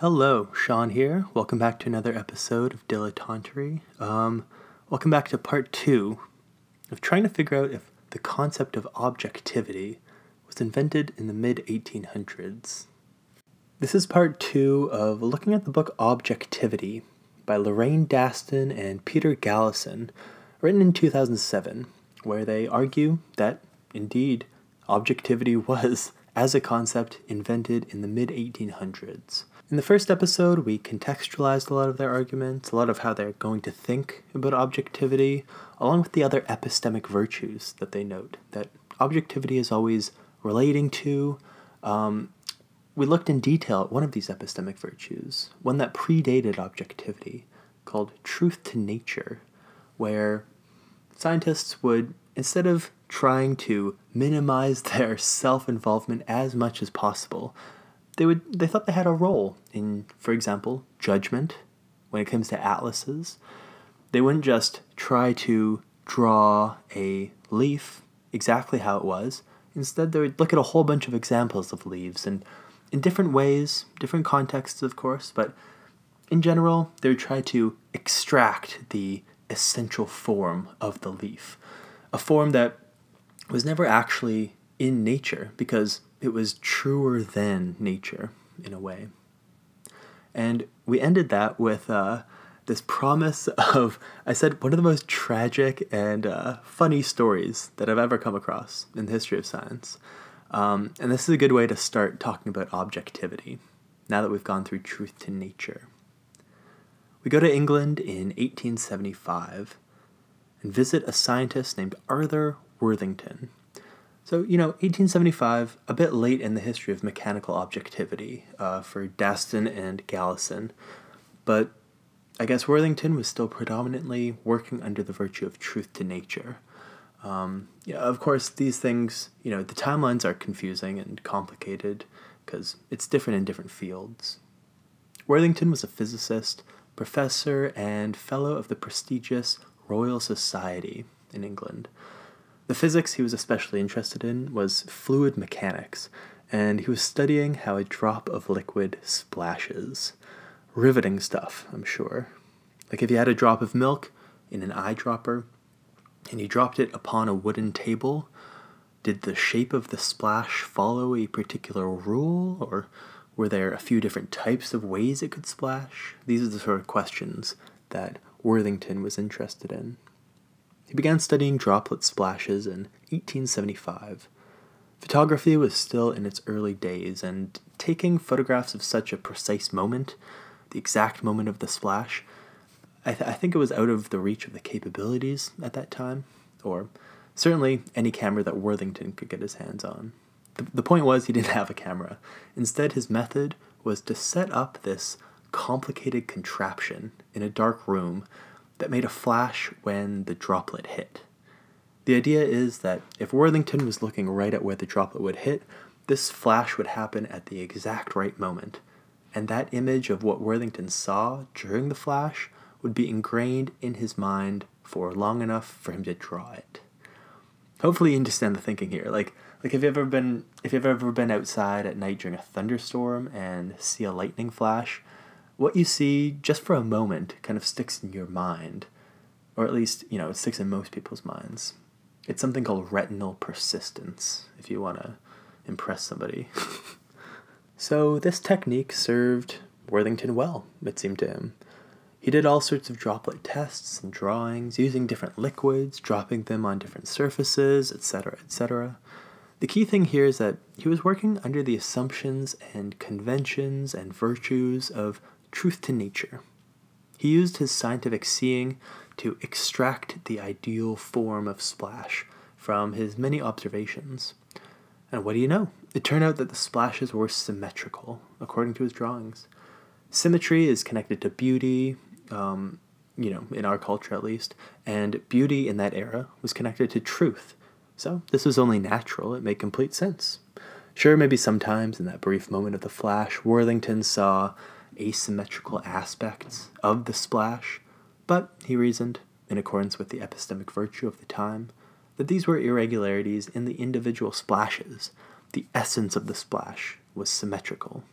Hello, Sean here. Welcome back to another episode of Dilettantery. Um, welcome back to part two of trying to figure out if the concept of objectivity was invented in the mid 1800s. This is part two of looking at the book Objectivity by Lorraine Daston and Peter Galison, written in 2007, where they argue that, indeed, objectivity was, as a concept, invented in the mid 1800s. In the first episode, we contextualized a lot of their arguments, a lot of how they're going to think about objectivity, along with the other epistemic virtues that they note, that objectivity is always relating to. Um, we looked in detail at one of these epistemic virtues, one that predated objectivity, called truth to nature, where scientists would, instead of trying to minimize their self involvement as much as possible, they would they thought they had a role in, for example, judgment when it comes to atlases. They wouldn't just try to draw a leaf exactly how it was. Instead, they would look at a whole bunch of examples of leaves and in different ways, different contexts, of course, but in general, they would try to extract the essential form of the leaf, a form that was never actually in nature because it was truer than nature in a way. And we ended that with uh, this promise of, I said, one of the most tragic and uh, funny stories that I've ever come across in the history of science. Um, and this is a good way to start talking about objectivity now that we've gone through truth to nature. We go to England in 1875 and visit a scientist named Arthur Worthington. So, you know, 1875, a bit late in the history of mechanical objectivity uh, for Daston and Galison, but I guess Worthington was still predominantly working under the virtue of truth to nature. Um, yeah, of course, these things, you know, the timelines are confusing and complicated because it's different in different fields. Worthington was a physicist, professor, and fellow of the prestigious Royal Society in England. The physics he was especially interested in was fluid mechanics, and he was studying how a drop of liquid splashes. Riveting stuff, I'm sure. Like if you had a drop of milk in an eyedropper and you dropped it upon a wooden table, did the shape of the splash follow a particular rule, or were there a few different types of ways it could splash? These are the sort of questions that Worthington was interested in. He began studying droplet splashes in 1875. Photography was still in its early days, and taking photographs of such a precise moment, the exact moment of the splash, I, th- I think it was out of the reach of the capabilities at that time, or certainly any camera that Worthington could get his hands on. The, the point was, he didn't have a camera. Instead, his method was to set up this complicated contraption in a dark room that made a flash when the droplet hit. The idea is that if Worthington was looking right at where the droplet would hit, this flash would happen at the exact right moment, and that image of what Worthington saw during the flash would be ingrained in his mind for long enough for him to draw it. Hopefully you understand the thinking here. Like like have you ever been if you've ever been outside at night during a thunderstorm and see a lightning flash, what you see just for a moment kind of sticks in your mind, or at least, you know, it sticks in most people's minds. It's something called retinal persistence, if you want to impress somebody. so, this technique served Worthington well, it seemed to him. He did all sorts of droplet tests and drawings using different liquids, dropping them on different surfaces, etc., etc. The key thing here is that he was working under the assumptions and conventions and virtues of truth to nature. He used his scientific seeing to extract the ideal form of splash from his many observations. And what do you know? It turned out that the splashes were symmetrical, according to his drawings. Symmetry is connected to beauty, um, you know, in our culture at least, and beauty in that era was connected to truth. So this was only natural, it made complete sense. Sure, maybe sometimes in that brief moment of the flash, Worthington saw asymmetrical aspects of the splash, but he reasoned, in accordance with the epistemic virtue of the time, that these were irregularities in the individual splashes. The essence of the splash was symmetrical.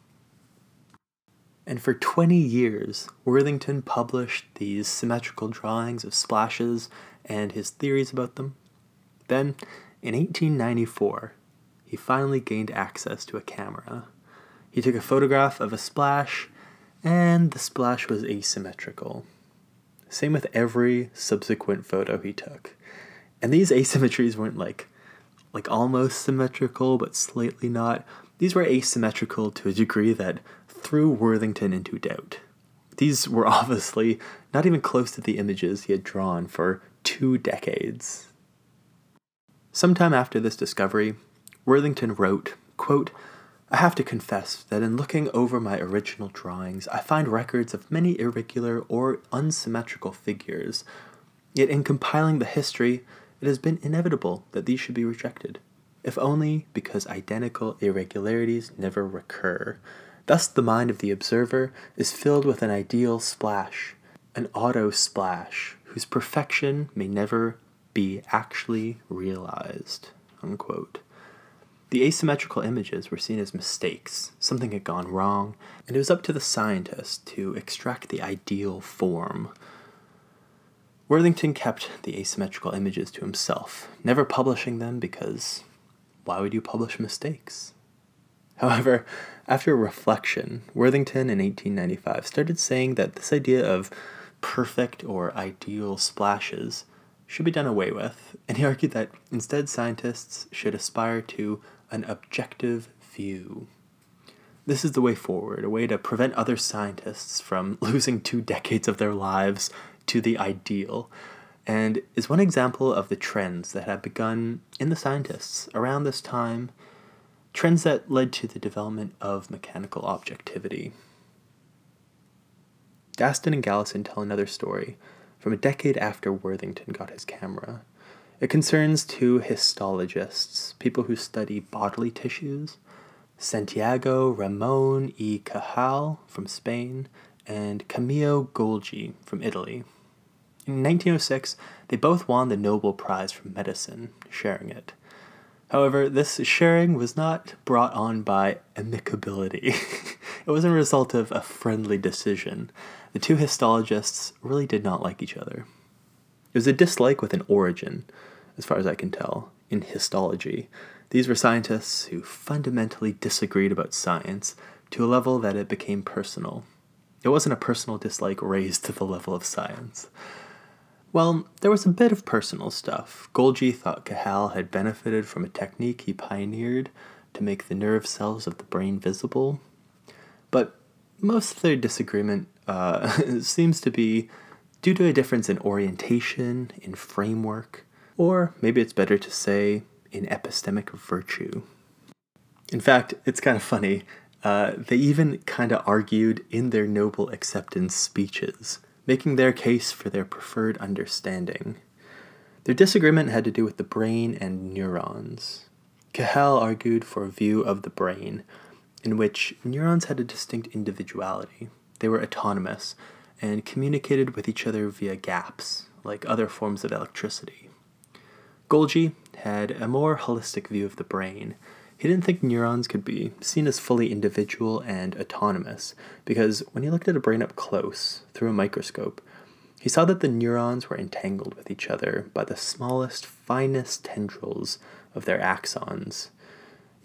And for 20 years, Worthington published these symmetrical drawings of splashes and his theories about them. Then, in 1894, he finally gained access to a camera. He took a photograph of a splash, and the splash was asymmetrical. Same with every subsequent photo he took. And these asymmetries weren't like like almost symmetrical but slightly not. These were asymmetrical to a degree that threw Worthington into doubt. These were obviously not even close to the images he had drawn for two decades. Sometime after this discovery, Worthington wrote, quote, I have to confess that in looking over my original drawings, I find records of many irregular or unsymmetrical figures. Yet in compiling the history, it has been inevitable that these should be rejected, if only because identical irregularities never recur. Thus, the mind of the observer is filled with an ideal splash, an auto splash, whose perfection may never be actually realized. Unquote. The asymmetrical images were seen as mistakes, something had gone wrong, and it was up to the scientist to extract the ideal form. Worthington kept the asymmetrical images to himself, never publishing them because why would you publish mistakes? However, after reflection, Worthington in 1895 started saying that this idea of perfect or ideal splashes should be done away with, and he argued that instead scientists should aspire to an objective view. This is the way forward, a way to prevent other scientists from losing two decades of their lives to the ideal, and is one example of the trends that had begun in the scientists around this time, trends that led to the development of mechanical objectivity. Daston and Galison tell another story from a decade after Worthington got his camera. It concerns two histologists, people who study bodily tissues, Santiago Ramon y Cajal from Spain and Camillo Golgi from Italy. In 1906, they both won the Nobel Prize for Medicine, sharing it. However, this sharing was not brought on by amicability. it was a result of a friendly decision. The two histologists really did not like each other. It was a dislike with an origin, as far as I can tell, in histology. These were scientists who fundamentally disagreed about science to a level that it became personal. It wasn't a personal dislike raised to the level of science. Well, there was a bit of personal stuff. Golgi thought Cajal had benefited from a technique he pioneered to make the nerve cells of the brain visible. But most of their disagreement uh, seems to be due to a difference in orientation, in framework, or maybe it's better to say in epistemic virtue. In fact, it's kind of funny. Uh, they even kind of argued in their Nobel acceptance speeches making their case for their preferred understanding. Their disagreement had to do with the brain and neurons. Cajal argued for a view of the brain in which neurons had a distinct individuality. They were autonomous and communicated with each other via gaps, like other forms of electricity. Golgi had a more holistic view of the brain he didn't think neurons could be seen as fully individual and autonomous, because when he looked at a brain up close, through a microscope, he saw that the neurons were entangled with each other by the smallest, finest tendrils of their axons.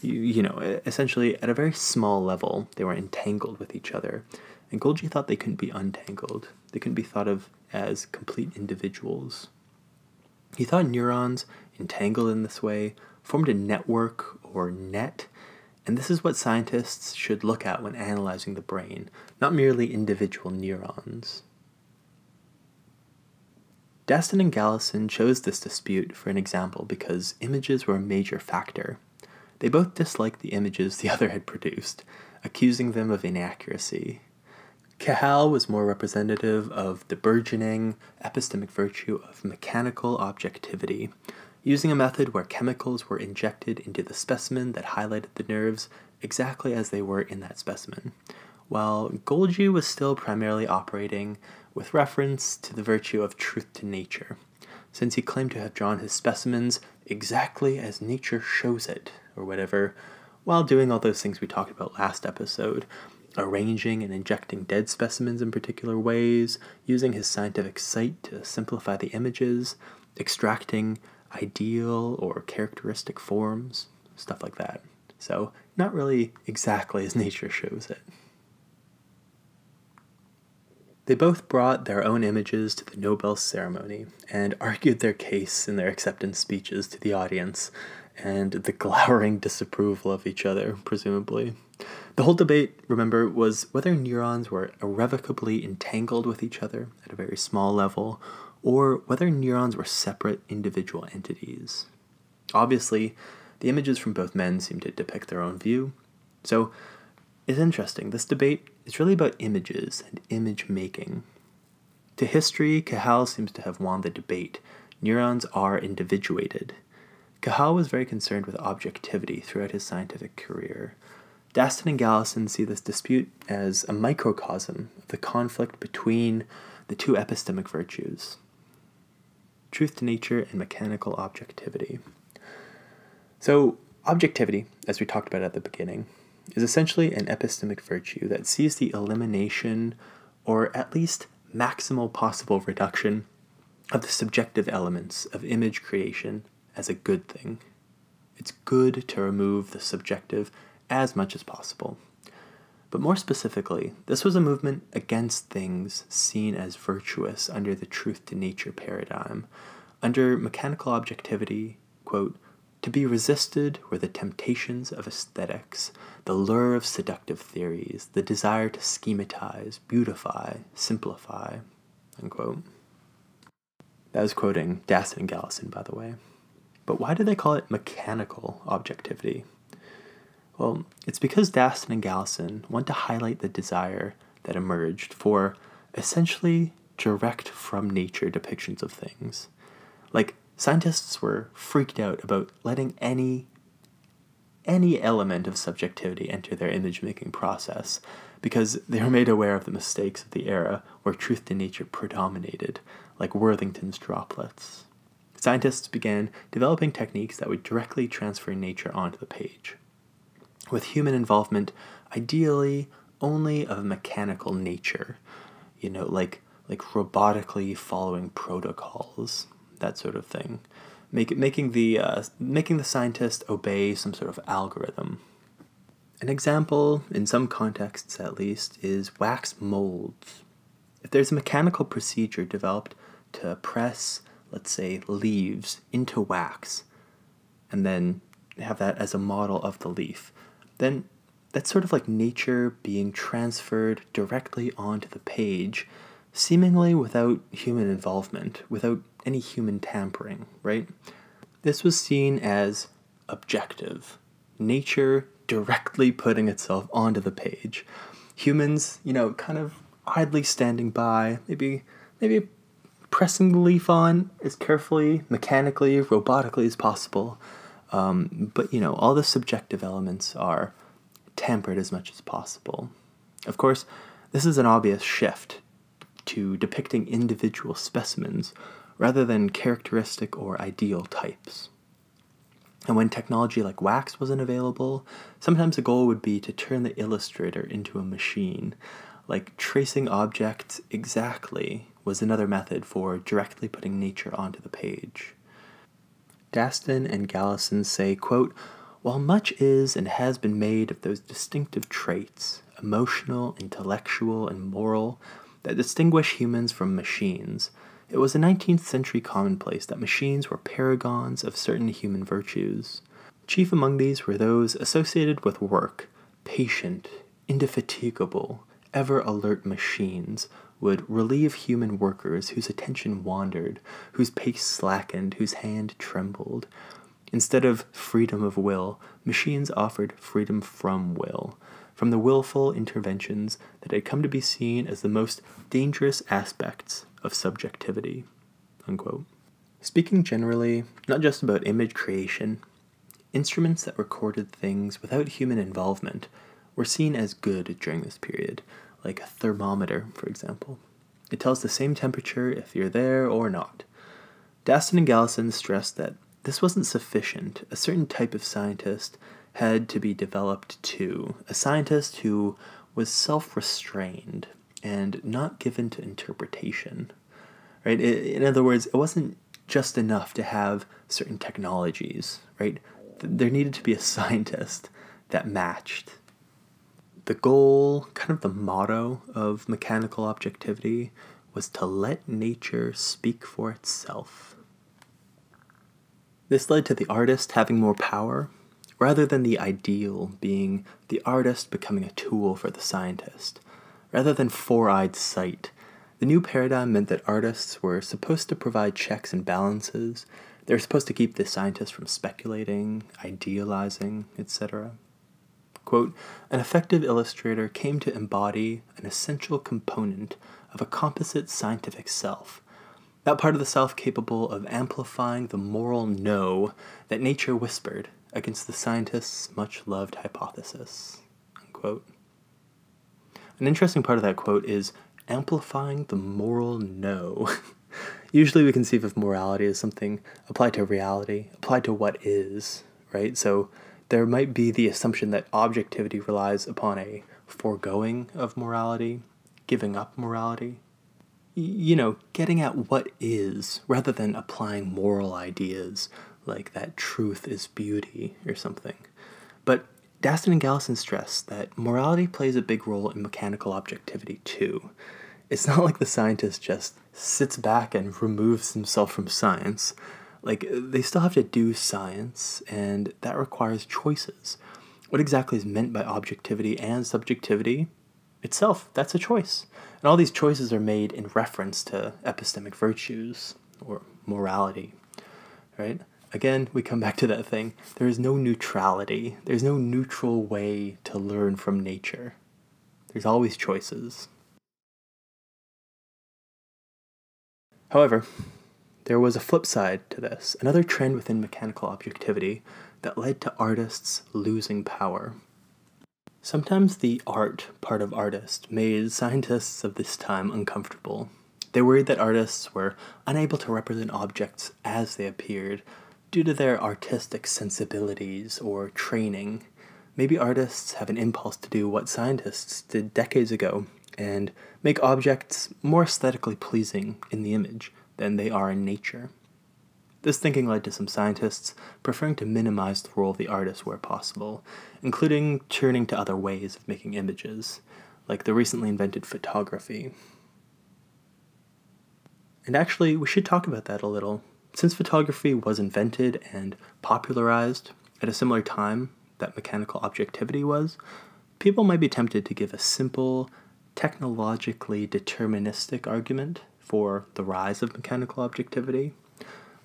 You, you know, essentially, at a very small level, they were entangled with each other. And Golgi thought they couldn't be untangled. They couldn't be thought of as complete individuals. He thought neurons, entangled in this way, formed a network or net, and this is what scientists should look at when analyzing the brain, not merely individual neurons. Daston and Galison chose this dispute for an example because images were a major factor. They both disliked the images the other had produced, accusing them of inaccuracy. Cajal was more representative of the burgeoning epistemic virtue of mechanical objectivity, using a method where chemicals were injected into the specimen that highlighted the nerves exactly as they were in that specimen, while Golgi was still primarily operating with reference to the virtue of truth to nature, since he claimed to have drawn his specimens exactly as nature shows it, or whatever, while doing all those things we talked about last episode. Arranging and injecting dead specimens in particular ways, using his scientific sight to simplify the images, extracting ideal or characteristic forms, stuff like that. So, not really exactly as nature shows it. They both brought their own images to the Nobel ceremony and argued their case in their acceptance speeches to the audience and the glowering disapproval of each other, presumably. The whole debate, remember, was whether neurons were irrevocably entangled with each other at a very small level or whether neurons were separate individual entities. Obviously, the images from both men seem to depict their own view. So, it's interesting. This debate is really about images and image making. To history, Cajal seems to have won the debate. Neurons are individuated. Cajal was very concerned with objectivity throughout his scientific career. Daston and Galison see this dispute as a microcosm of the conflict between the two epistemic virtues truth to nature and mechanical objectivity. So, objectivity, as we talked about at the beginning, is essentially an epistemic virtue that sees the elimination or at least maximal possible reduction of the subjective elements of image creation as a good thing. It's good to remove the subjective as much as possible. But more specifically, this was a movement against things seen as virtuous under the truth to nature paradigm. Under mechanical objectivity, quote, to be resisted were the temptations of aesthetics, the lure of seductive theories, the desire to schematize, beautify, simplify. Unquote. That was quoting Daston and Galison, by the way. But why do they call it mechanical objectivity? Well, it's because Daston and Galison want to highlight the desire that emerged for essentially direct from nature depictions of things. Like, scientists were freaked out about letting any any element of subjectivity enter their image making process because they were made aware of the mistakes of the era where truth to nature predominated, like Worthington's droplets. Scientists began developing techniques that would directly transfer nature onto the page with human involvement ideally only of mechanical nature, you know, like like robotically following protocols, that sort of thing, Make, making the uh, making the scientist obey some sort of algorithm. An example, in some contexts at least, is wax molds. If there's a mechanical procedure developed to press, let's say, leaves into wax, and then have that as a model of the leaf, then that's sort of like nature being transferred directly onto the page, seemingly without human involvement, without any human tampering, right? This was seen as objective. Nature directly putting itself onto the page. Humans, you know, kind of idly standing by, maybe maybe pressing the leaf on as carefully, mechanically, robotically as possible, um, but you know, all the subjective elements are tampered as much as possible. Of course, this is an obvious shift to depicting individual specimens rather than characteristic or ideal types. And when technology like wax wasn't available, sometimes the goal would be to turn the illustrator into a machine. Like tracing objects exactly was another method for directly putting nature onto the page. Daston and Galison say, quote, While much is and has been made of those distinctive traits, emotional, intellectual, and moral, that distinguish humans from machines, it was a 19th century commonplace that machines were paragons of certain human virtues. Chief among these were those associated with work, patient, indefatigable, ever alert machines, would relieve human workers whose attention wandered, whose pace slackened, whose hand trembled. Instead of freedom of will, machines offered freedom from will, from the willful interventions that had come to be seen as the most dangerous aspects of subjectivity. Unquote. Speaking generally, not just about image creation, instruments that recorded things without human involvement were seen as good during this period, like a thermometer, for example. It tells the same temperature if you're there or not. Daston and Galison stressed that this wasn't sufficient. A certain type of scientist had to be developed too. A scientist who was self restrained and not given to interpretation. Right? In other words, it wasn't just enough to have certain technologies, right? There needed to be a scientist that matched. The goal, kind of the motto of mechanical objectivity, was to let nature speak for itself. This led to the artist having more power, rather than the ideal being the artist becoming a tool for the scientist. Rather than four eyed sight, the new paradigm meant that artists were supposed to provide checks and balances. They were supposed to keep the scientist from speculating, idealizing, etc. Quote, an effective illustrator came to embody an essential component of a composite scientific self, that part of the self capable of amplifying the moral no that nature whispered against the scientist's much loved hypothesis. Unquote. An interesting part of that quote is amplifying the moral no. Usually we conceive of morality as something applied to reality, applied to what is, right? So there might be the assumption that objectivity relies upon a foregoing of morality, giving up morality. You know, getting at what is rather than applying moral ideas like that truth is beauty or something. But Daston and Galison stress that morality plays a big role in mechanical objectivity too. It's not like the scientist just sits back and removes himself from science like uh, they still have to do science and that requires choices. What exactly is meant by objectivity and subjectivity? Itself that's a choice. And all these choices are made in reference to epistemic virtues or morality right? Again we come back to that thing. There is no neutrality. There's no neutral way to learn from nature. There's always choices. However there was a flip side to this, another trend within mechanical objectivity that led to artists losing power. Sometimes the art part of artist made scientists of this time uncomfortable. They worried that artists were unable to represent objects as they appeared due to their artistic sensibilities or training. Maybe artists have an impulse to do what scientists did decades ago and make objects more aesthetically pleasing in the image than they are in nature. This thinking led to some scientists preferring to minimize the role of the artist where possible, including turning to other ways of making images, like the recently invented photography. And actually, we should talk about that a little. Since photography was invented and popularized at a similar time that mechanical objectivity was, people might be tempted to give a simple, technologically deterministic argument for the rise of mechanical objectivity.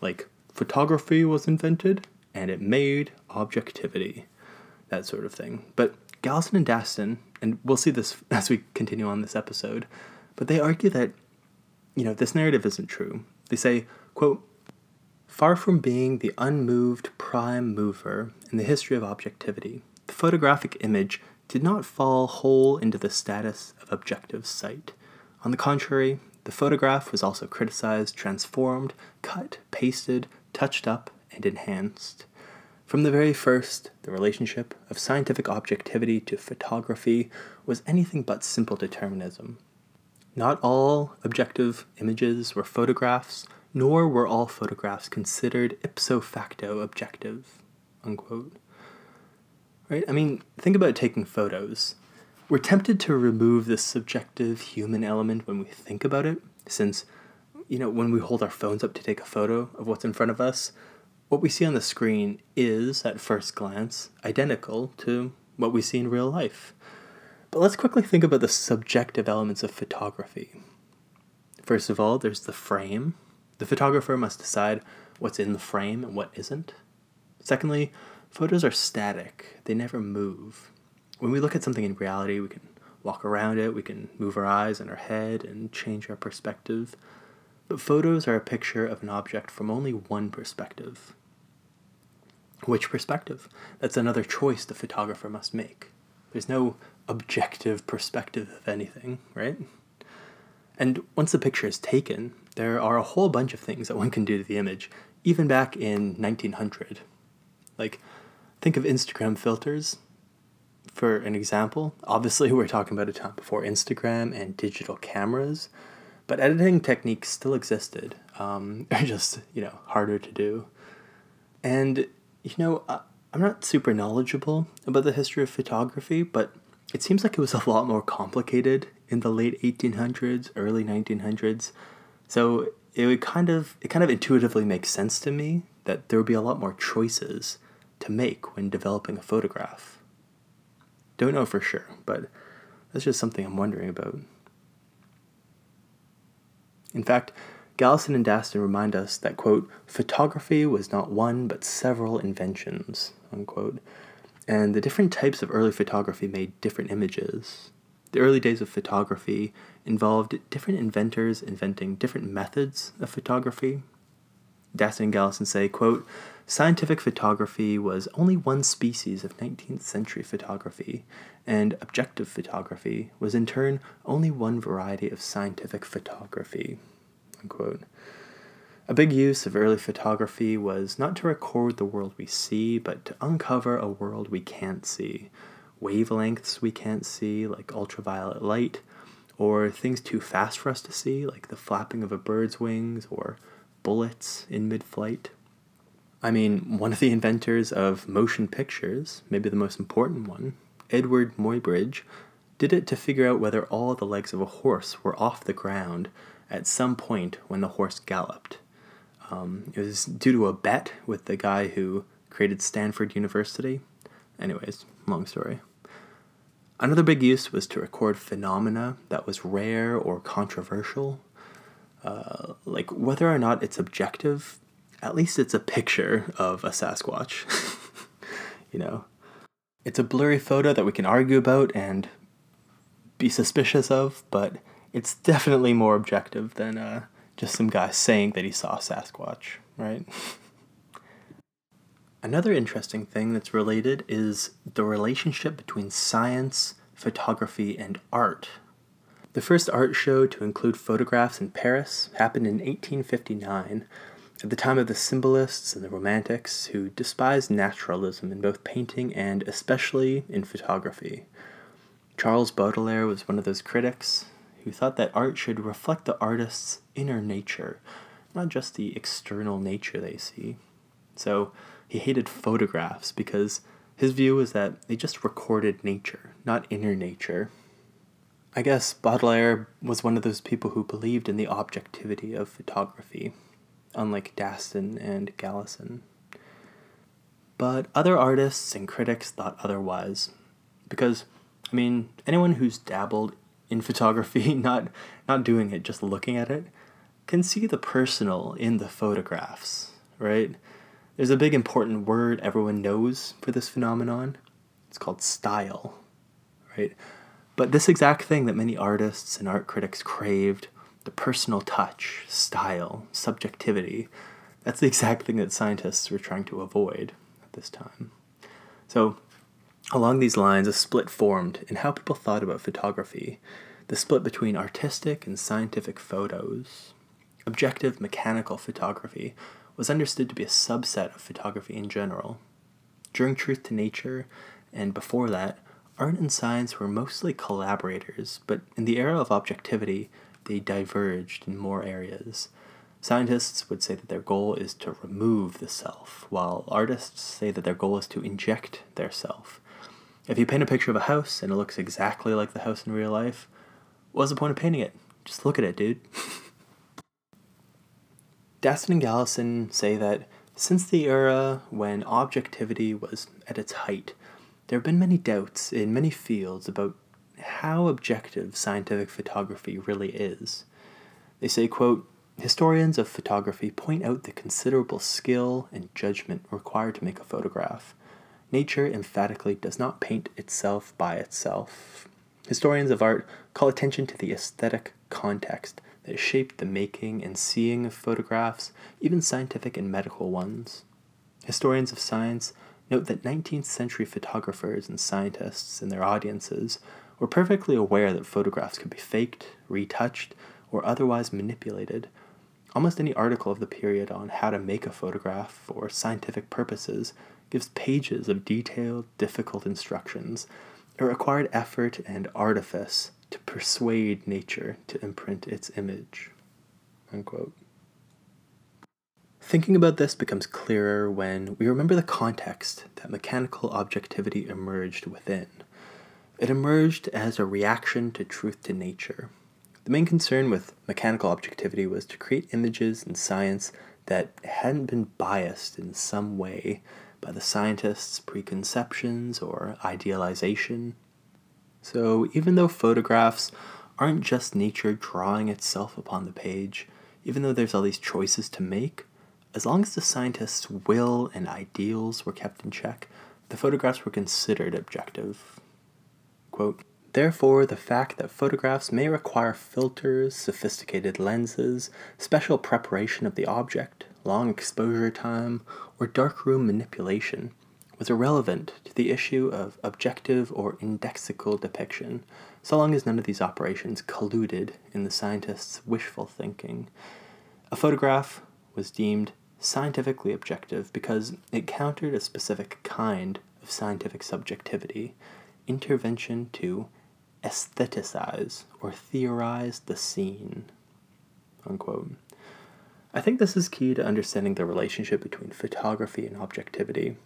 Like, photography was invented and it made objectivity, that sort of thing. But Galison and Daston, and we'll see this as we continue on this episode, but they argue that, you know, this narrative isn't true. They say, quote, Far from being the unmoved prime mover in the history of objectivity, the photographic image did not fall whole into the status of objective sight. On the contrary, the photograph was also criticized, transformed, cut, pasted, touched up, and enhanced. From the very first, the relationship of scientific objectivity to photography was anything but simple determinism. Not all objective images were photographs, nor were all photographs considered ipso facto objective. Unquote. Right? I mean, think about taking photos. We're tempted to remove the subjective human element when we think about it, since, you know, when we hold our phones up to take a photo of what's in front of us, what we see on the screen is, at first glance, identical to what we see in real life. But let's quickly think about the subjective elements of photography. First of all, there's the frame. The photographer must decide what's in the frame and what isn't. Secondly, photos are static, they never move when we look at something in reality, we can walk around it, we can move our eyes and our head and change our perspective. But photos are a picture of an object from only one perspective. Which perspective? That's another choice the photographer must make. There's no objective perspective of anything, right? And once the picture is taken, there are a whole bunch of things that one can do to the image, even back in 1900. Like, think of Instagram filters For an example, obviously we're talking about a time before Instagram and digital cameras, but editing techniques still existed. Um, they're just, you know, harder to do. And, you know, I, I'm not super knowledgeable about the history of photography, but it seems like it was a lot more complicated in the late 1800s, early 1900s. So it would kind of it kind of intuitively makes sense to me that there would be a lot more choices to make when developing a photograph. Don't know for sure, but that's just something I'm wondering about. In fact, Galison and Daston remind us that, quote, photography was not one but several inventions, unquote, and the different types of early photography made different images. The early days of photography involved different inventors inventing different methods of photography. Daston and Galison say, quote, Scientific photography was only one species of 19th century photography, and objective photography was in turn only one variety of scientific photography. Unquote. A big use of early photography was not to record the world we see, but to uncover a world we can't see. Wavelengths we can't see, like ultraviolet light, or things too fast for us to see, like the flapping of a bird's wings or bullets in mid flight. I mean, one of the inventors of motion pictures, maybe the most important one, Eadweard Muybridge, did it to figure out whether all the legs of a horse were off the ground at some point when the horse galloped. Um, it was due to a bet with the guy who created Stanford University. Anyways, long story. Another big use was to record phenomena that was rare or controversial. Uh, like whether or not it's objective at least it's a picture of a Sasquatch. you know, it's a blurry photo that we can argue about and be suspicious of, but it's definitely more objective than uh, just some guy saying that he saw a Sasquatch, right? Another interesting thing that's related is the relationship between science, photography, and art. The first art show to include photographs in Paris happened in 1859 at the time of the symbolists and the romantics, who despised naturalism in both painting and especially in photography. Charles Baudelaire was one of those critics who thought that art should reflect the artist's inner nature, not just the external nature they see. So he hated photographs because his view was that they just recorded nature, not inner nature. I guess Baudelaire was one of those people who believed in the objectivity of photography unlike Daston and Galison. But other artists and critics thought otherwise, because, I mean, anyone who's dabbled in photography, not, not doing it, just looking at it, can see the personal in the photographs, right? There's a big important word everyone knows for this phenomenon. It's called style, right? But this exact thing that many artists and art critics craved the personal touch, style, subjectivity. That's the exact thing that scientists were trying to avoid at this time. So, along these lines, a split formed in how people thought about photography the split between artistic and scientific photos. Objective mechanical photography was understood to be a subset of photography in general. During Truth to Nature, and before that, art and science were mostly collaborators, but in the era of objectivity, they diverged in more areas. Scientists would say that their goal is to remove the self, while artists say that their goal is to inject their self. If you paint a picture of a house and it looks exactly like the house in real life, what's the point of painting it? Just look at it, dude. Daston and Galison say that since the era when objectivity was at its height, there have been many doubts in many fields about how objective scientific photography really is. They say, quote, Historians of photography point out the considerable skill and judgment required to make a photograph. Nature emphatically does not paint itself by itself. Historians of art call attention to the aesthetic context that shaped the making and seeing of photographs, even scientific and medical ones. Historians of science note that 19th century photographers and scientists and their audiences were perfectly aware that photographs could be faked, retouched, or otherwise manipulated. Almost any article of the period on how to make a photograph for scientific purposes gives pages of detailed, difficult instructions, it required effort and artifice to persuade nature to imprint its image. Unquote. Thinking about this becomes clearer when we remember the context that mechanical objectivity emerged within. It emerged as a reaction to truth to nature. The main concern with mechanical objectivity was to create images in science that hadn't been biased in some way by the scientist's preconceptions or idealization. So, even though photographs aren't just nature drawing itself upon the page, even though there's all these choices to make, as long as the scientist's will and ideals were kept in check, the photographs were considered objective. Quote, Therefore, the fact that photographs may require filters, sophisticated lenses, special preparation of the object, long exposure time, or darkroom manipulation was irrelevant to the issue of objective or indexical depiction, so long as none of these operations colluded in the scientist's wishful thinking. A photograph was deemed scientifically objective because it countered a specific kind of scientific subjectivity, intervention to aestheticize or theorize the scene. Unquote. I think this is key to understanding the relationship between photography and objectivity.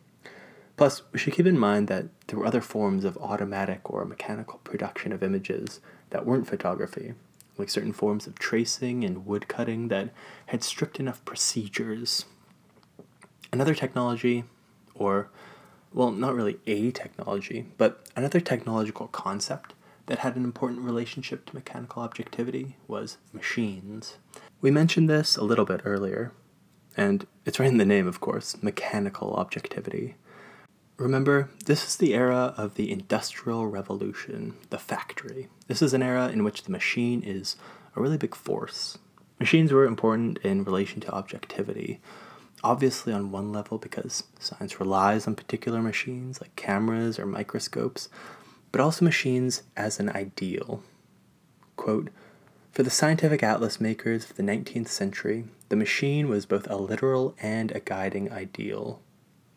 Plus, we should keep in mind that there were other forms of automatic or mechanical production of images that weren't photography, like certain forms of tracing and woodcutting that had strict enough procedures. Another technology, or, well, not really a technology, but another technological concept that had an important relationship to mechanical objectivity was machines. We mentioned this a little bit earlier, and it's right in the name, of course mechanical objectivity. Remember, this is the era of the Industrial Revolution, the factory. This is an era in which the machine is a really big force. Machines were important in relation to objectivity, obviously on one level because science relies on particular machines like cameras or microscopes, but also machines as an ideal. Quote, for the scientific atlas makers of the 19th century, the machine was both a literal and a guiding ideal.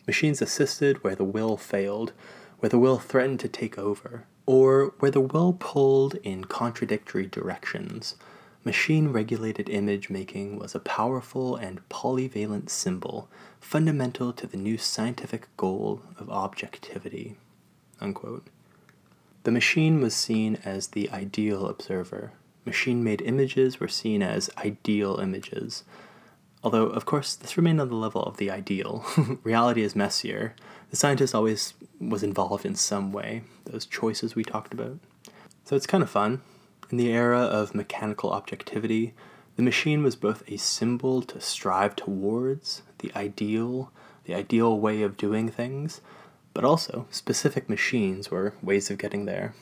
Machines assisted where the will failed, where the will threatened to take over, or where the will pulled in contradictory directions. Machine regulated image making was a powerful and polyvalent symbol, fundamental to the new scientific goal of objectivity. Unquote. The machine was seen as the ideal observer. Machine made images were seen as ideal images. Although, of course, this remained on the level of the ideal. Reality is messier. The scientist always was involved in some way, those choices we talked about. So it's kind of fun. In the era of mechanical objectivity, the machine was both a symbol to strive towards, the ideal, the ideal way of doing things, but also specific machines were ways of getting there.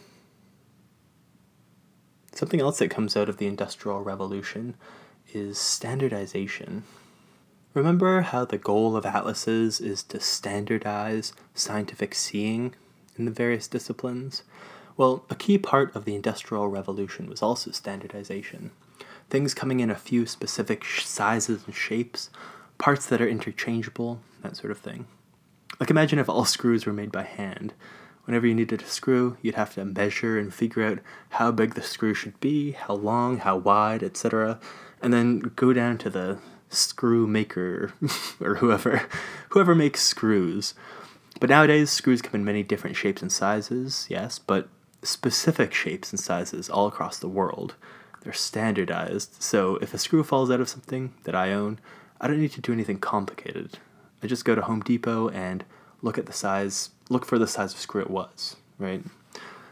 Something else that comes out of the Industrial Revolution is standardization. Remember how the goal of atlases is to standardize scientific seeing in the various disciplines? Well, a key part of the Industrial Revolution was also standardization. Things coming in a few specific sizes and shapes, parts that are interchangeable, that sort of thing. Like imagine if all screws were made by hand. Whenever you needed a screw, you'd have to measure and figure out how big the screw should be, how long, how wide, etc., and then go down to the screw maker or whoever whoever makes screws. But nowadays screws come in many different shapes and sizes, yes, but specific shapes and sizes all across the world. They're standardized. So if a screw falls out of something that I own, I don't need to do anything complicated. I just go to Home Depot and look at the size, look for the size of screw it was, right?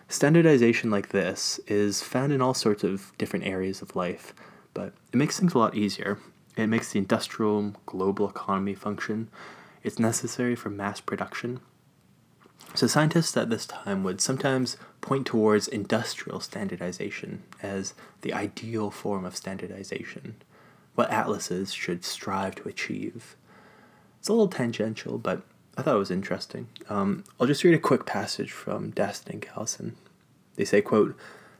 Standardization like this is found in all sorts of different areas of life, but it makes things a lot easier. It makes the industrial global economy function. It's necessary for mass production. So, scientists at this time would sometimes point towards industrial standardization as the ideal form of standardization, what atlases should strive to achieve. It's a little tangential, but I thought it was interesting. Um, I'll just read a quick passage from Daston and Galison. They say, quote,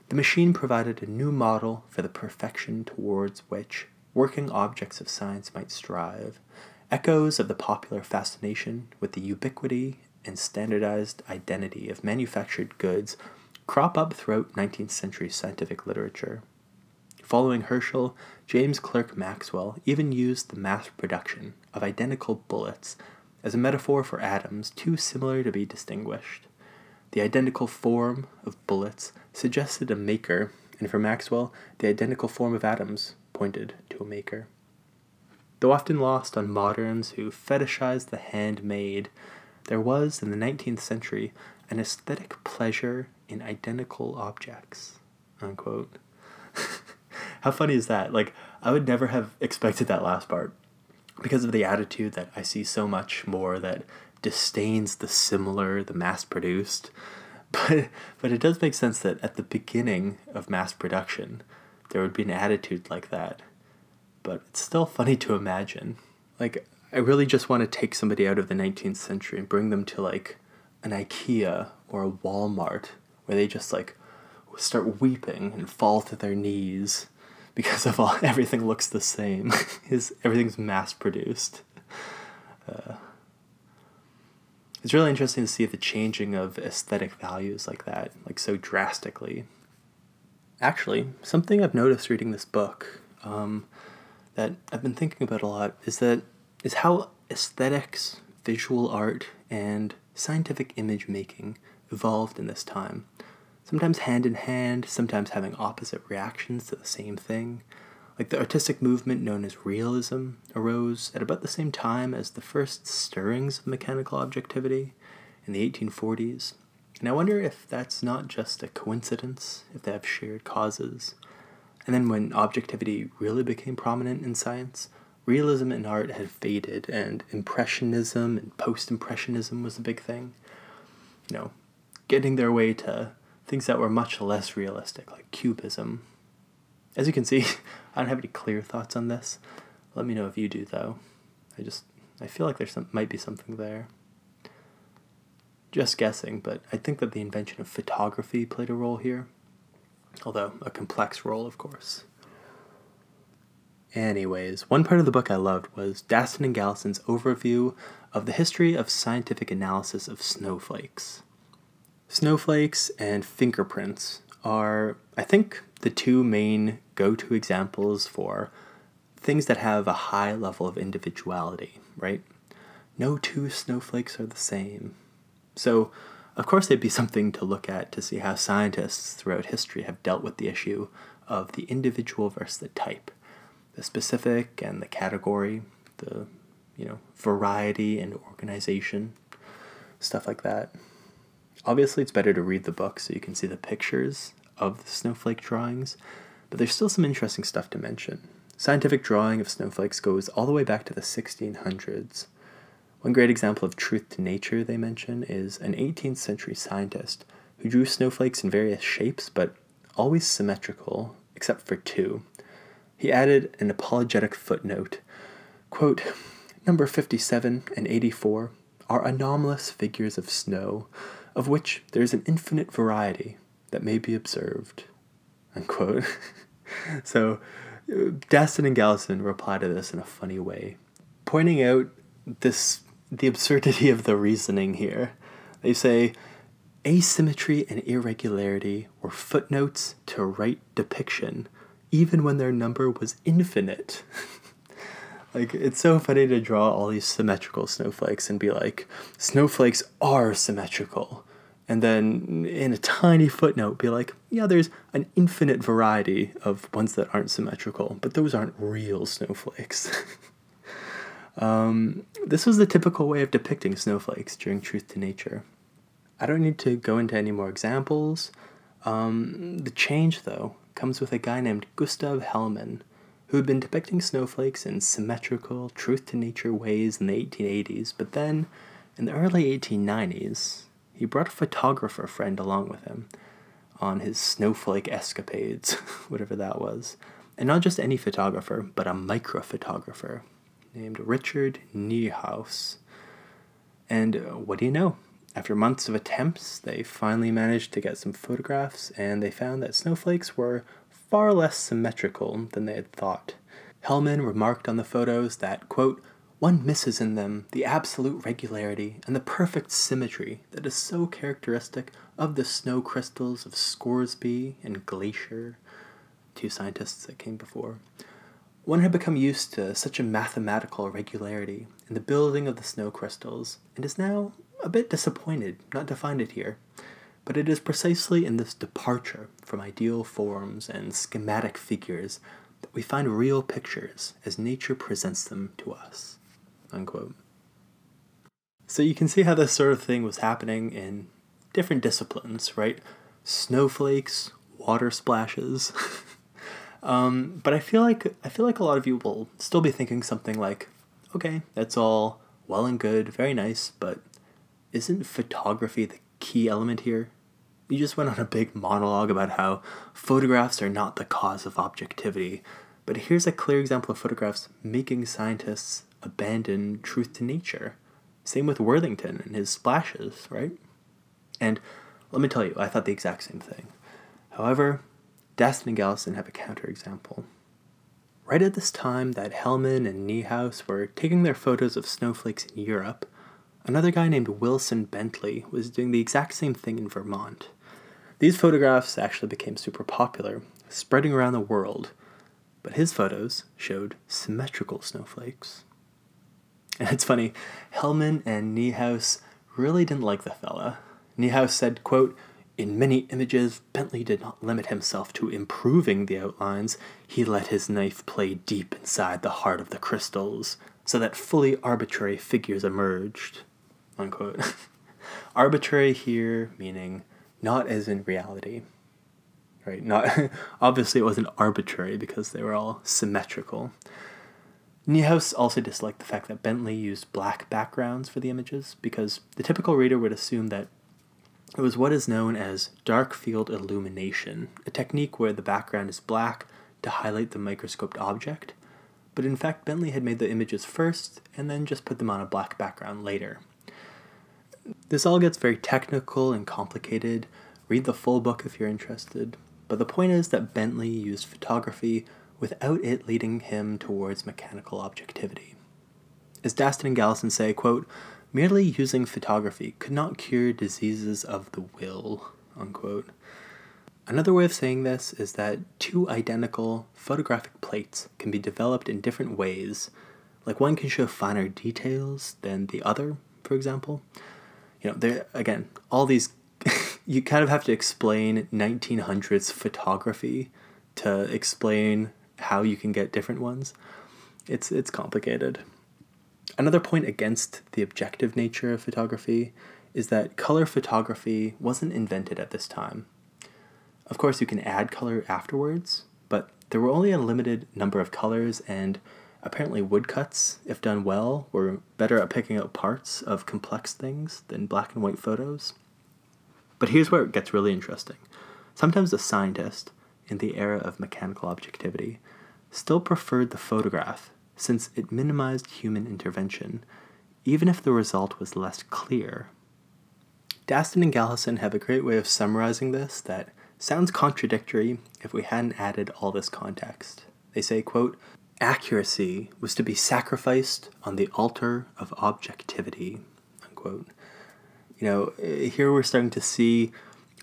The machine provided a new model for the perfection towards which working objects of science might strive, echoes of the popular fascination with the ubiquity and standardized identity of manufactured goods crop up throughout 19th century scientific literature. Following Herschel, James Clerk Maxwell even used the mass production of identical bullets as a metaphor for atoms too similar to be distinguished. The identical form of bullets suggested a maker, and for Maxwell, the identical form of atoms pointed to a maker. Though often lost on moderns who fetishize the handmade, there was, in the 19th century, an aesthetic pleasure in identical objects. Unquote. How funny is that? Like, I would never have expected that last part because of the attitude that I see so much more that disdains the similar, the mass produced. But, but it does make sense that at the beginning of mass production, there would be an attitude like that but it's still funny to imagine. Like, I really just want to take somebody out of the 19th century and bring them to like an IKEA or a Walmart where they just like start weeping and fall to their knees because of all everything looks the same. Is everything's mass produced. Uh, it's really interesting to see the changing of aesthetic values like that, like so drastically. Actually, something I've noticed reading this book, um, that I've been thinking about a lot is that is how aesthetics, visual art, and scientific image making evolved in this time. Sometimes hand in hand, sometimes having opposite reactions to the same thing. Like the artistic movement known as realism arose at about the same time as the first stirrings of mechanical objectivity in the 1840s. And I wonder if that's not just a coincidence, if they have shared causes. And then when objectivity really became prominent in science, realism in art had faded and impressionism and post-impressionism was a big thing. You know, getting their way to things that were much less realistic, like cubism. As you can see, I don't have any clear thoughts on this. Let me know if you do though. I just I feel like there's some might be something there. Just guessing, but I think that the invention of photography played a role here although a complex role, of course. Anyways, one part of the book I loved was Daston and Galison's overview of the history of scientific analysis of snowflakes. Snowflakes and fingerprints are, I think, the two main go to examples for things that have a high level of individuality, right? No two snowflakes are the same. So, of course, it'd be something to look at to see how scientists throughout history have dealt with the issue of the individual versus the type, the specific and the category, the you know variety and organization, stuff like that. Obviously, it's better to read the book so you can see the pictures of the snowflake drawings, but there's still some interesting stuff to mention. Scientific drawing of snowflakes goes all the way back to the 1600s. One great example of truth to nature they mention is an 18th century scientist who drew snowflakes in various shapes but always symmetrical, except for two. He added an apologetic footnote quote, Number 57 and 84 are anomalous figures of snow, of which there is an infinite variety that may be observed. Unquote. so, Daston and Galison reply to this in a funny way, pointing out this the absurdity of the reasoning here. They say asymmetry and irregularity were footnotes to right depiction, even when their number was infinite. like, it's so funny to draw all these symmetrical snowflakes and be like, snowflakes are symmetrical. And then in a tiny footnote, be like, yeah, there's an infinite variety of ones that aren't symmetrical, but those aren't real snowflakes. Um, this was the typical way of depicting snowflakes during Truth to Nature. I don't need to go into any more examples. Um, the change, though, comes with a guy named Gustav Hellmann, who had been depicting snowflakes in symmetrical, truth to nature ways in the 1880s, but then, in the early 1890s, he brought a photographer friend along with him on his snowflake escapades, whatever that was. And not just any photographer, but a microphotographer named Richard Niehaus. And uh, what do you know? After months of attempts, they finally managed to get some photographs, and they found that snowflakes were far less symmetrical than they had thought. Hellmann remarked on the photos that, quote, one misses in them the absolute regularity and the perfect symmetry that is so characteristic of the snow crystals of Scoresby and Glaisher, two scientists that came before. One had become used to such a mathematical regularity in the building of the snow crystals and is now a bit disappointed not to find it here. But it is precisely in this departure from ideal forms and schematic figures that we find real pictures as nature presents them to us. Unquote. So you can see how this sort of thing was happening in different disciplines, right? Snowflakes, water splashes. um, but I feel like I feel like a lot of you will still be thinking something like, okay, that's all well and good, very nice, but isn't photography the key element here? You just went on a big monologue about how photographs are not the cause of objectivity, but here's a clear example of photographs making scientists abandon truth to nature. Same with Worthington and his splashes, right? And let me tell you, I thought the exact same thing. However, Daston and Galison have a counterexample. Right at this time that Hellmann and Niehaus were taking their photos of snowflakes in Europe, another guy named Wilson Bentley was doing the exact same thing in Vermont. These photographs actually became super popular, spreading around the world, but his photos showed symmetrical snowflakes. And it's funny, Hellmann and Niehaus really didn't like the fella. Niehaus said, quote, in many images, Bentley did not limit himself to improving the outlines. He let his knife play deep inside the heart of the crystals, so that fully arbitrary figures emerged. Unquote. arbitrary here meaning not as in reality. Right? Not obviously it wasn't arbitrary because they were all symmetrical. Niehaus also disliked the fact that Bentley used black backgrounds for the images because the typical reader would assume that it was what is known as dark field illumination, a technique where the background is black to highlight the microscoped object. But in fact, Bentley had made the images first and then just put them on a black background later. This all gets very technical and complicated. Read the full book if you're interested. But the point is that Bentley used photography without it leading him towards mechanical objectivity. As Daston and Galison say, quote, merely using photography could not cure diseases of the will, unquote. Another way of saying this is that two identical photographic plates can be developed in different ways, like one can show finer details than the other, for example. You know, there again, all these you kind of have to explain 1900s photography to explain how you can get different ones. It's it's complicated. Another point against the objective nature of photography is that color photography wasn't invented at this time. Of course, you can add color afterwards, but there were only a limited number of colors, and apparently, woodcuts, if done well, were better at picking out parts of complex things than black and white photos. But here's where it gets really interesting. Sometimes a scientist, in the era of mechanical objectivity, still preferred the photograph since it minimized human intervention, even if the result was less clear. Daston and Galison have a great way of summarizing this that sounds contradictory if we hadn't added all this context. They say, quote, accuracy was to be sacrificed on the altar of objectivity, unquote. You know, here we're starting to see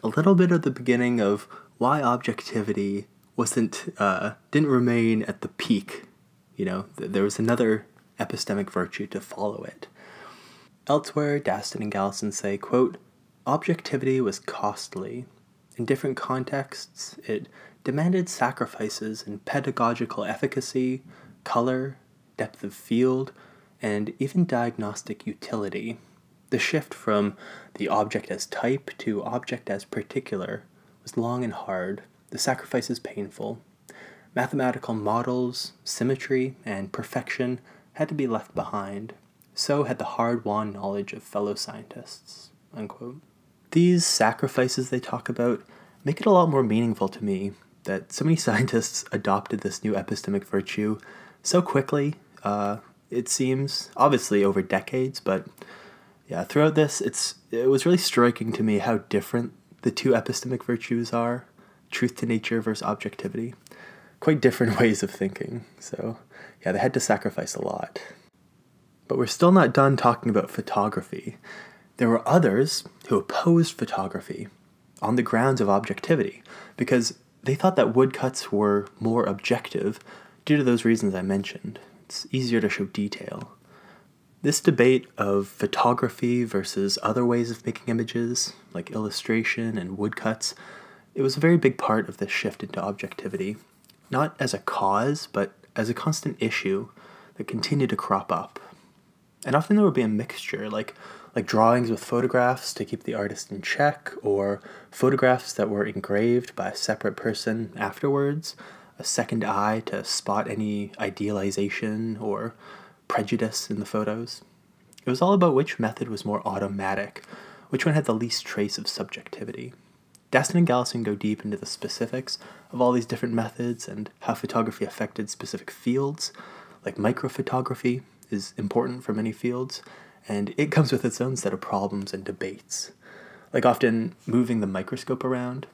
a little bit of the beginning of why objectivity wasn't uh, didn't remain at the peak. You know, th- there was another epistemic virtue to follow it. Elsewhere, Daston and Galison say, quote, Objectivity was costly. In different contexts, it demanded sacrifices in pedagogical efficacy, color, depth of field, and even diagnostic utility. The shift from the object as type to object as particular was long and hard, the sacrifices painful. Mathematical models, symmetry, and perfection had to be left behind. So had the hard won knowledge of fellow scientists. Unquote. These sacrifices they talk about make it a lot more meaningful to me that so many scientists adopted this new epistemic virtue so quickly. Uh, it seems obviously over decades, but yeah, throughout this, it's it was really striking to me how different the two epistemic virtues are truth to nature versus objectivity. Quite different ways of thinking. So, yeah, they had to sacrifice a lot. But we're still not done talking about photography. There were others who opposed photography on the grounds of objectivity because they thought that woodcuts were more objective due to those reasons I mentioned. It's easier to show detail. This debate of photography versus other ways of making images, like illustration and woodcuts, it was a very big part of this shift into objectivity, not as a cause, but as a constant issue that continued to crop up. And often there would be a mixture, like like drawings with photographs to keep the artist in check, or photographs that were engraved by a separate person afterwards, a second eye to spot any idealization or prejudice in the photos. It was all about which method was more automatic, which one had the least trace of subjectivity. Daston and Galison go deep into the specifics of all these different methods and how photography affected specific fields, like microphotography is important for many fields, and it comes with its own set of problems and debates. Like often moving the microscope around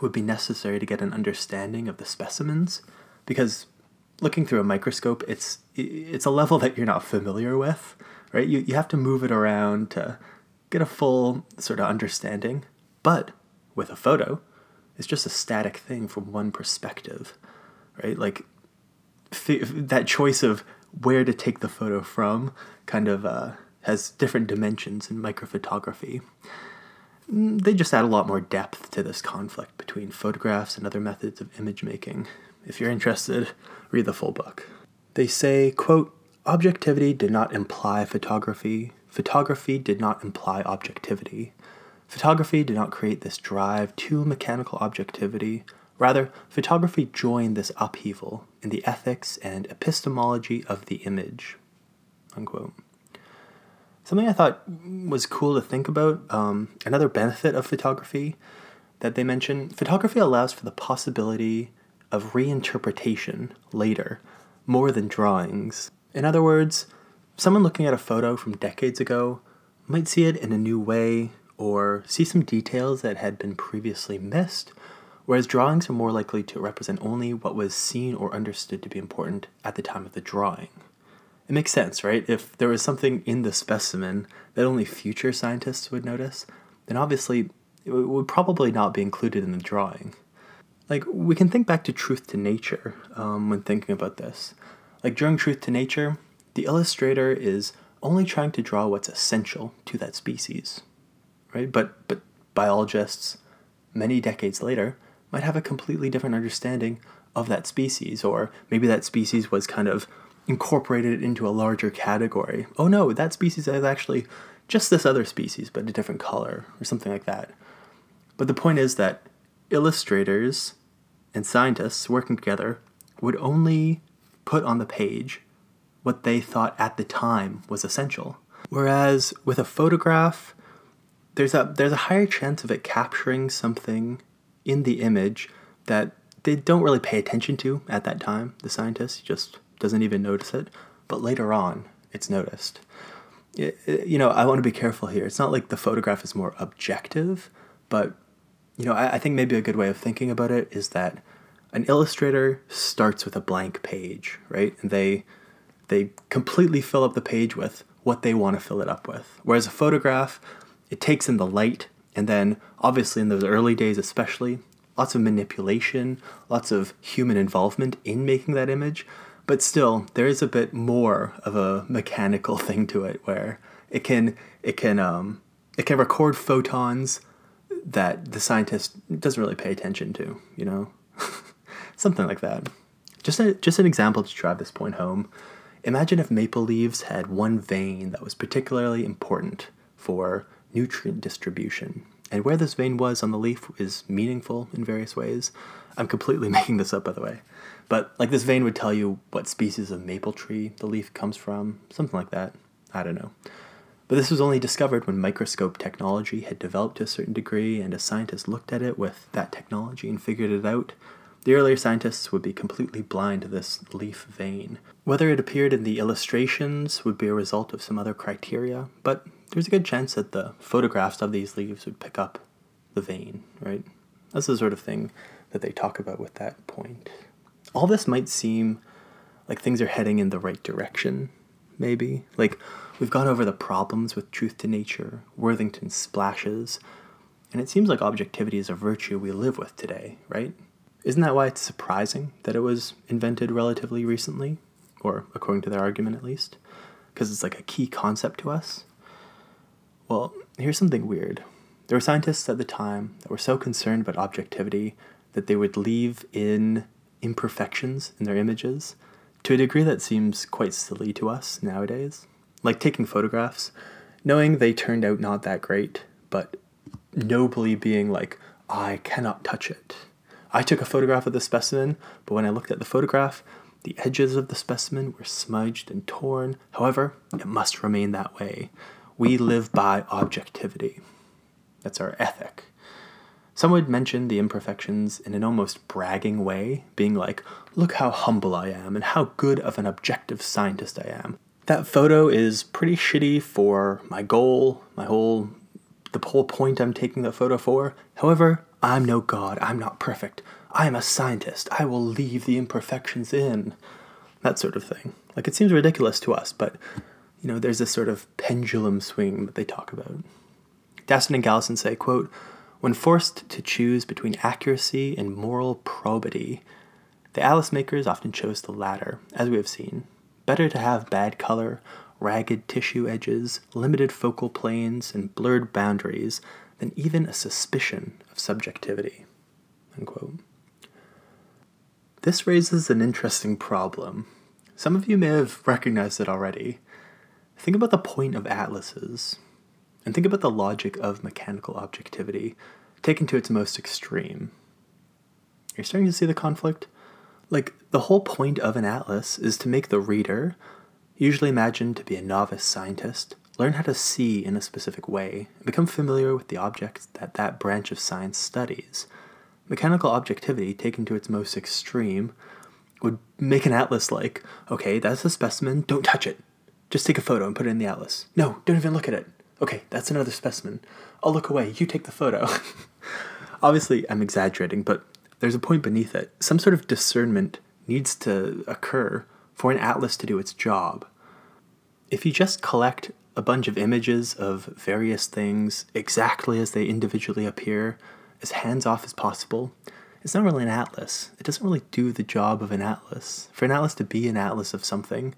would be necessary to get an understanding of the specimens because looking through a microscope it's it's a level that you're not familiar with, right? You you have to move it around to get a full sort of understanding. But with a photo, it's just a static thing from one perspective, right? Like that choice of where to take the photo from kind of uh, has different dimensions in microphotography. Mm, they just add a lot more depth to this conflict between photographs and other methods of image making. If you're interested, read the full book. They say, quote, objectivity did not imply photography. Photography did not imply objectivity. Photography did not create this drive to mechanical objectivity. Rather, photography joined this upheaval in the ethics and epistemology of the image. Unquote. Something I thought was cool to think about, um, another benefit of photography that they mention photography allows for the possibility of reinterpretation later, more than drawings. In other words, someone looking at a photo from decades ago might see it in a new way or see some details that had been previously missed, whereas drawings are more likely to represent only what was seen or understood to be important at the time of the drawing it makes sense, right? If there was something in the specimen that only future scientists would notice, then obviously it would probably not be included in the drawing. Like, we can think back to Truth to Nature um, when thinking about this. Like, during Truth to Nature, the illustrator is only trying to draw what's essential to that species, right? But, but biologists, many decades later, might have a completely different understanding of that species, or maybe that species was kind of incorporated into a larger category. Oh no, that species is actually just this other species, but a different color, or something like that. But the point is that illustrators and scientists working together would only put on the page what they thought at the time was essential. Whereas with a photograph, there's a there's a higher chance of it capturing something in the image that they don't really pay attention to at that time. The scientist just doesn't even notice it, but later on, it's noticed. It, it, you know, I want to be careful here. It's not like the photograph is more objective, but you know, I, I think maybe a good way of thinking about it is that an illustrator starts with a blank page, right? And they they completely fill up the page with what they want to fill it up with. Whereas a photograph, it takes in the light, and then obviously in those early days, especially, lots of manipulation, lots of human involvement in making that image. But still, there is a bit more of a mechanical thing to it where it can it can um, it can record photons that the scientist doesn't really pay attention to, you know? Something like that. Just a, just an example to drive this point home. Imagine if maple leaves had one vein that was particularly important for nutrient distribution. And where this vein was on the leaf is meaningful in various ways. I'm completely making this up, by the way. But like this vein would tell you what species of maple tree the leaf comes from, something like that. I don't know. But this was only discovered when microscope technology had developed to a certain degree and a scientist looked at it with that technology and figured it out. The earlier scientists would be completely blind to this leaf vein. Whether it appeared in the illustrations would be a result of some other criteria, but there's a good chance that the photographs of these leaves would pick up the vein, right? That's the sort of thing that they talk about with that point all this might seem like things are heading in the right direction, maybe. Like, we've gone over the problems with truth to nature, Worthington's splashes, and it seems like objectivity is a virtue we live with today, right? Isn't that why it's surprising that it was invented relatively recently? Or according to their argument, at least? Because it's like a key concept to us? Well, here's something weird. There were scientists at the time that were so concerned about objectivity that they would leave in imperfections in their images to a degree that seems quite silly to us nowadays. Like taking photographs, knowing they turned out not that great, but nobly being like, I cannot touch it. I took a photograph of the specimen, but when I looked at the photograph, the edges of the specimen were smudged and torn. However, it must remain that way. We live by objectivity. That's our ethic. Some would mention the imperfections in an almost bragging way, being like, look how humble I am and how good of an objective scientist I am. That photo is pretty shitty for my goal, my whole the whole point I'm taking the photo for. However, I'm no god, I'm not perfect. I am a scientist. I will leave the imperfections in. That sort of thing. Like it seems ridiculous to us, but you know, there's this sort of pendulum swing that they talk about. Daston and Galison say, quote, when forced to choose between accuracy and moral probity, the Atlas makers often chose the latter, as we have seen. Better to have bad color, ragged tissue edges, limited focal planes, and blurred boundaries than even a suspicion of subjectivity. Unquote. This raises an interesting problem. Some of you may have recognized it already. Think about the point of atlases, and think about the logic of mechanical objectivity taken to its most extreme. You're starting to see the conflict? Like, the whole point of an atlas is to make the reader, usually imagined to be a novice scientist, learn how to see in a specific way and become familiar with the objects that that branch of science studies. Mechanical objectivity, taken to its most extreme, would make an atlas like, okay, that's a specimen, don't touch it. Just take a photo and put it in the atlas. No, don't even look at it. Okay, that's another specimen. I'll look away. You take the photo. Obviously, I'm exaggerating, but there's a point beneath it. Some sort of discernment needs to occur for an atlas to do its job. If you just collect a bunch of images of various things exactly as they individually appear, as hands off as possible, it's not really an atlas. It doesn't really do the job of an atlas. For an atlas to be an atlas of something,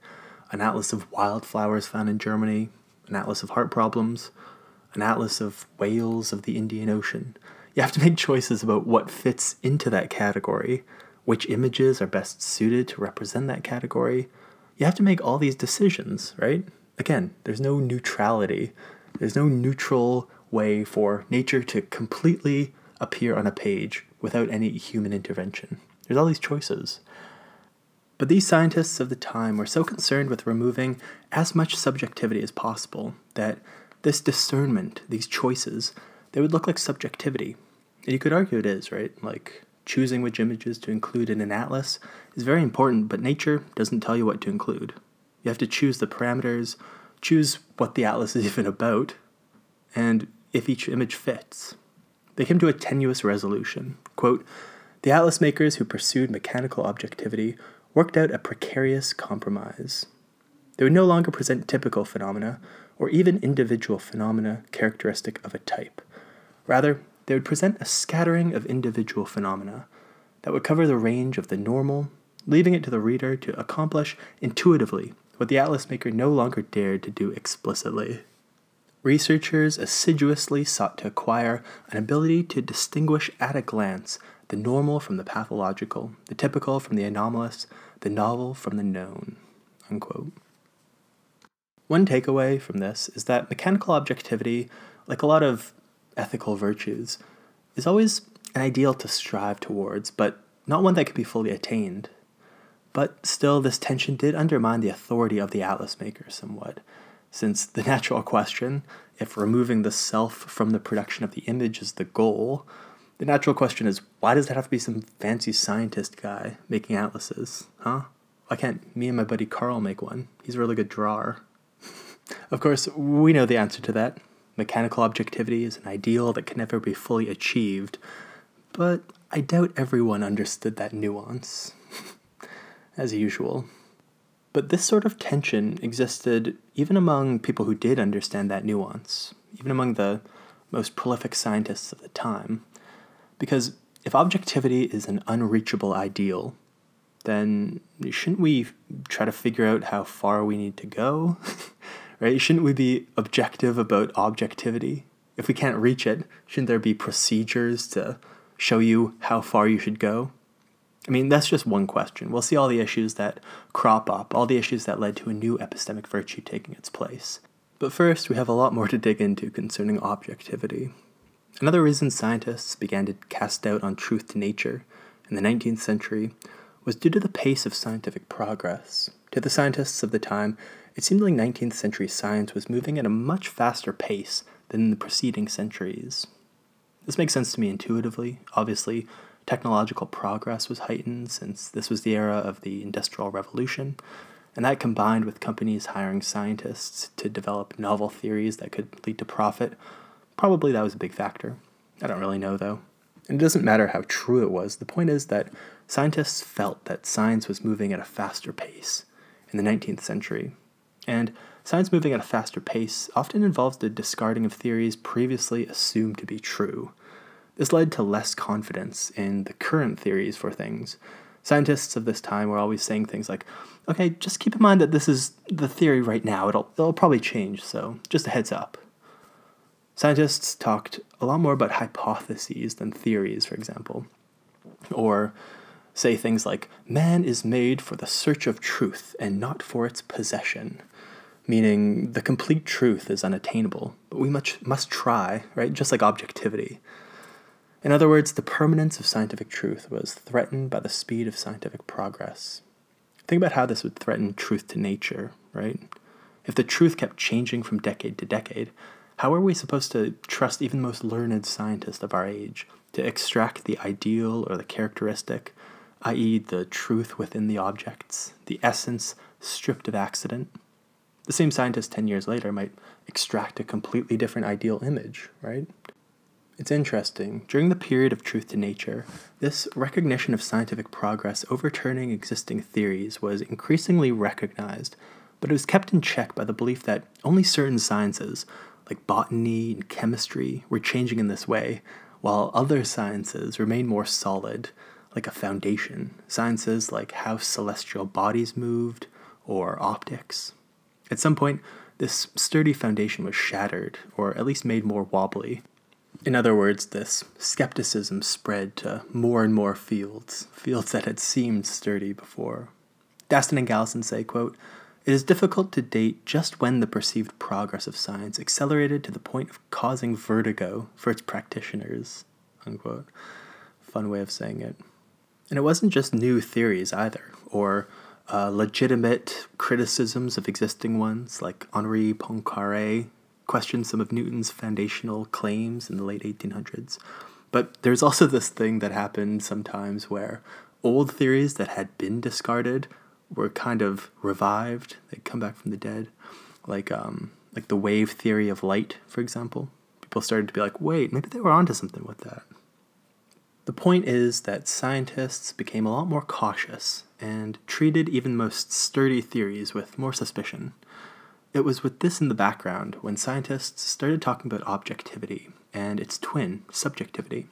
an atlas of wildflowers found in Germany, an atlas of heart problems, an atlas of whales of the Indian Ocean. You have to make choices about what fits into that category, which images are best suited to represent that category. You have to make all these decisions, right? Again, there's no neutrality. There's no neutral way for nature to completely appear on a page without any human intervention. There's all these choices. But these scientists of the time were so concerned with removing as much subjectivity as possible that this discernment, these choices, they would look like subjectivity. And you could argue it is, right? Like choosing which images to include in an atlas is very important, but nature doesn't tell you what to include. You have to choose the parameters, choose what the atlas is even about, and if each image fits. They came to a tenuous resolution. Quote, the atlas makers who pursued mechanical objectivity worked out a precarious compromise. They would no longer present typical phenomena, or even individual phenomena characteristic of a type. Rather, they would present a scattering of individual phenomena that would cover the range of the normal, leaving it to the reader to accomplish intuitively what the atlas maker no longer dared to do explicitly. Researchers assiduously sought to acquire an ability to distinguish at a glance the normal from the pathological, the typical from the anomalous, the novel from the known. Unquote. One takeaway from this is that mechanical objectivity, like a lot of ethical virtues, is always an ideal to strive towards, but not one that can be fully attained. But still, this tension did undermine the authority of the atlas maker somewhat, since the natural question, if removing the self from the production of the image is the goal, the natural question is why does it have to be some fancy scientist guy making atlases? Huh? Why can't me and my buddy Carl make one? He's a really good drawer. of course, we know the answer to that. Mechanical objectivity is an ideal that can never be fully achieved, but I doubt everyone understood that nuance. As usual. But this sort of tension existed even among people who did understand that nuance, even among the most prolific scientists of the time. Because if objectivity is an unreachable ideal, then shouldn't we try to figure out how far we need to go? right? Shouldn't we be objective about objectivity? If we can't reach it, shouldn't there be procedures to show you how far you should go? I mean, that's just one question. We'll see all the issues that crop up, all the issues that led to a new epistemic virtue taking its place. But first, we have a lot more to dig into concerning objectivity. Another reason scientists began to cast doubt on truth to nature in the 19th century was due to the pace of scientific progress. To the scientists of the time, it seemed like 19th century science was moving at a much faster pace than in the preceding centuries. This makes sense to me intuitively. Obviously, technological progress was heightened since this was the era of the Industrial Revolution, and that combined with companies hiring scientists to develop novel theories that could lead to profit, probably that was a big factor. I don't really know though. And it doesn't matter how true it was, the point is that scientists felt that science was moving at a faster pace in the 19th century. And science moving at a faster pace often involves the discarding of theories previously assumed to be true. This led to less confidence in the current theories for things. Scientists of this time were always saying things like, okay, just keep in mind that this is the theory right now. It'll, it'll probably change, so just a heads up. Scientists talked a lot more about hypotheses than theories, for example. Or say things like, man is made for the search of truth and not for its possession meaning the complete truth is unattainable, but we much must try, right? Just like objectivity. In other words, the permanence of scientific truth was threatened by the speed of scientific progress. Think about how this would threaten truth to nature, right? If the truth kept changing from decade to decade, how are we supposed to trust even the most learned scientist of our age to extract the ideal or the characteristic, i.e., the truth within the objects, the essence stripped of accident? The same scientist 10 years later might extract a completely different ideal image, right? It's interesting. During the period of truth to nature, this recognition of scientific progress overturning existing theories was increasingly recognized, but it was kept in check by the belief that only certain sciences, like botany and chemistry, were changing in this way, while other sciences remained more solid, like a foundation. Sciences like how celestial bodies moved, or optics. At some point, this sturdy foundation was shattered, or at least made more wobbly, in other words, this skepticism spread to more and more fields, fields that had seemed sturdy before. Daston and Galison say, quote, It is difficult to date just when the perceived progress of science accelerated to the point of causing vertigo for its practitioners. Unquote. Fun way of saying it. And it wasn't just new theories either, or uh, legitimate criticisms of existing ones, like Henri Poincaré questioned some of Newton's foundational claims in the late 1800s. But there's also this thing that happened sometimes where old theories that had been discarded were kind of revived. They come back from the dead, like um, like the wave theory of light, for example. People started to be like, wait, maybe they were onto something with that. The point is that scientists became a lot more cautious and treated even the most sturdy theories with more suspicion. It was with this in the background when scientists started talking about objectivity and its twin, subjectivity.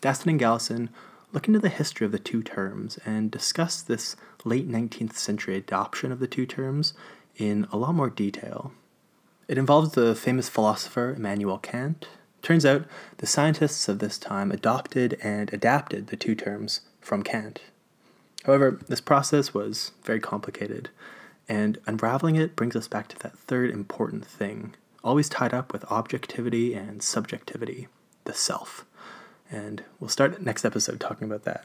Daston and Galison look into the history of the two terms and discuss this late 19th century adoption of the two terms in a lot more detail. It involves the famous philosopher Immanuel Kant. Turns out the scientists of this time adopted and adapted the two terms from Kant. However, this process was very complicated and unraveling it brings us back to that third important thing, always tied up with objectivity and subjectivity, the self. And we'll start next episode talking about that.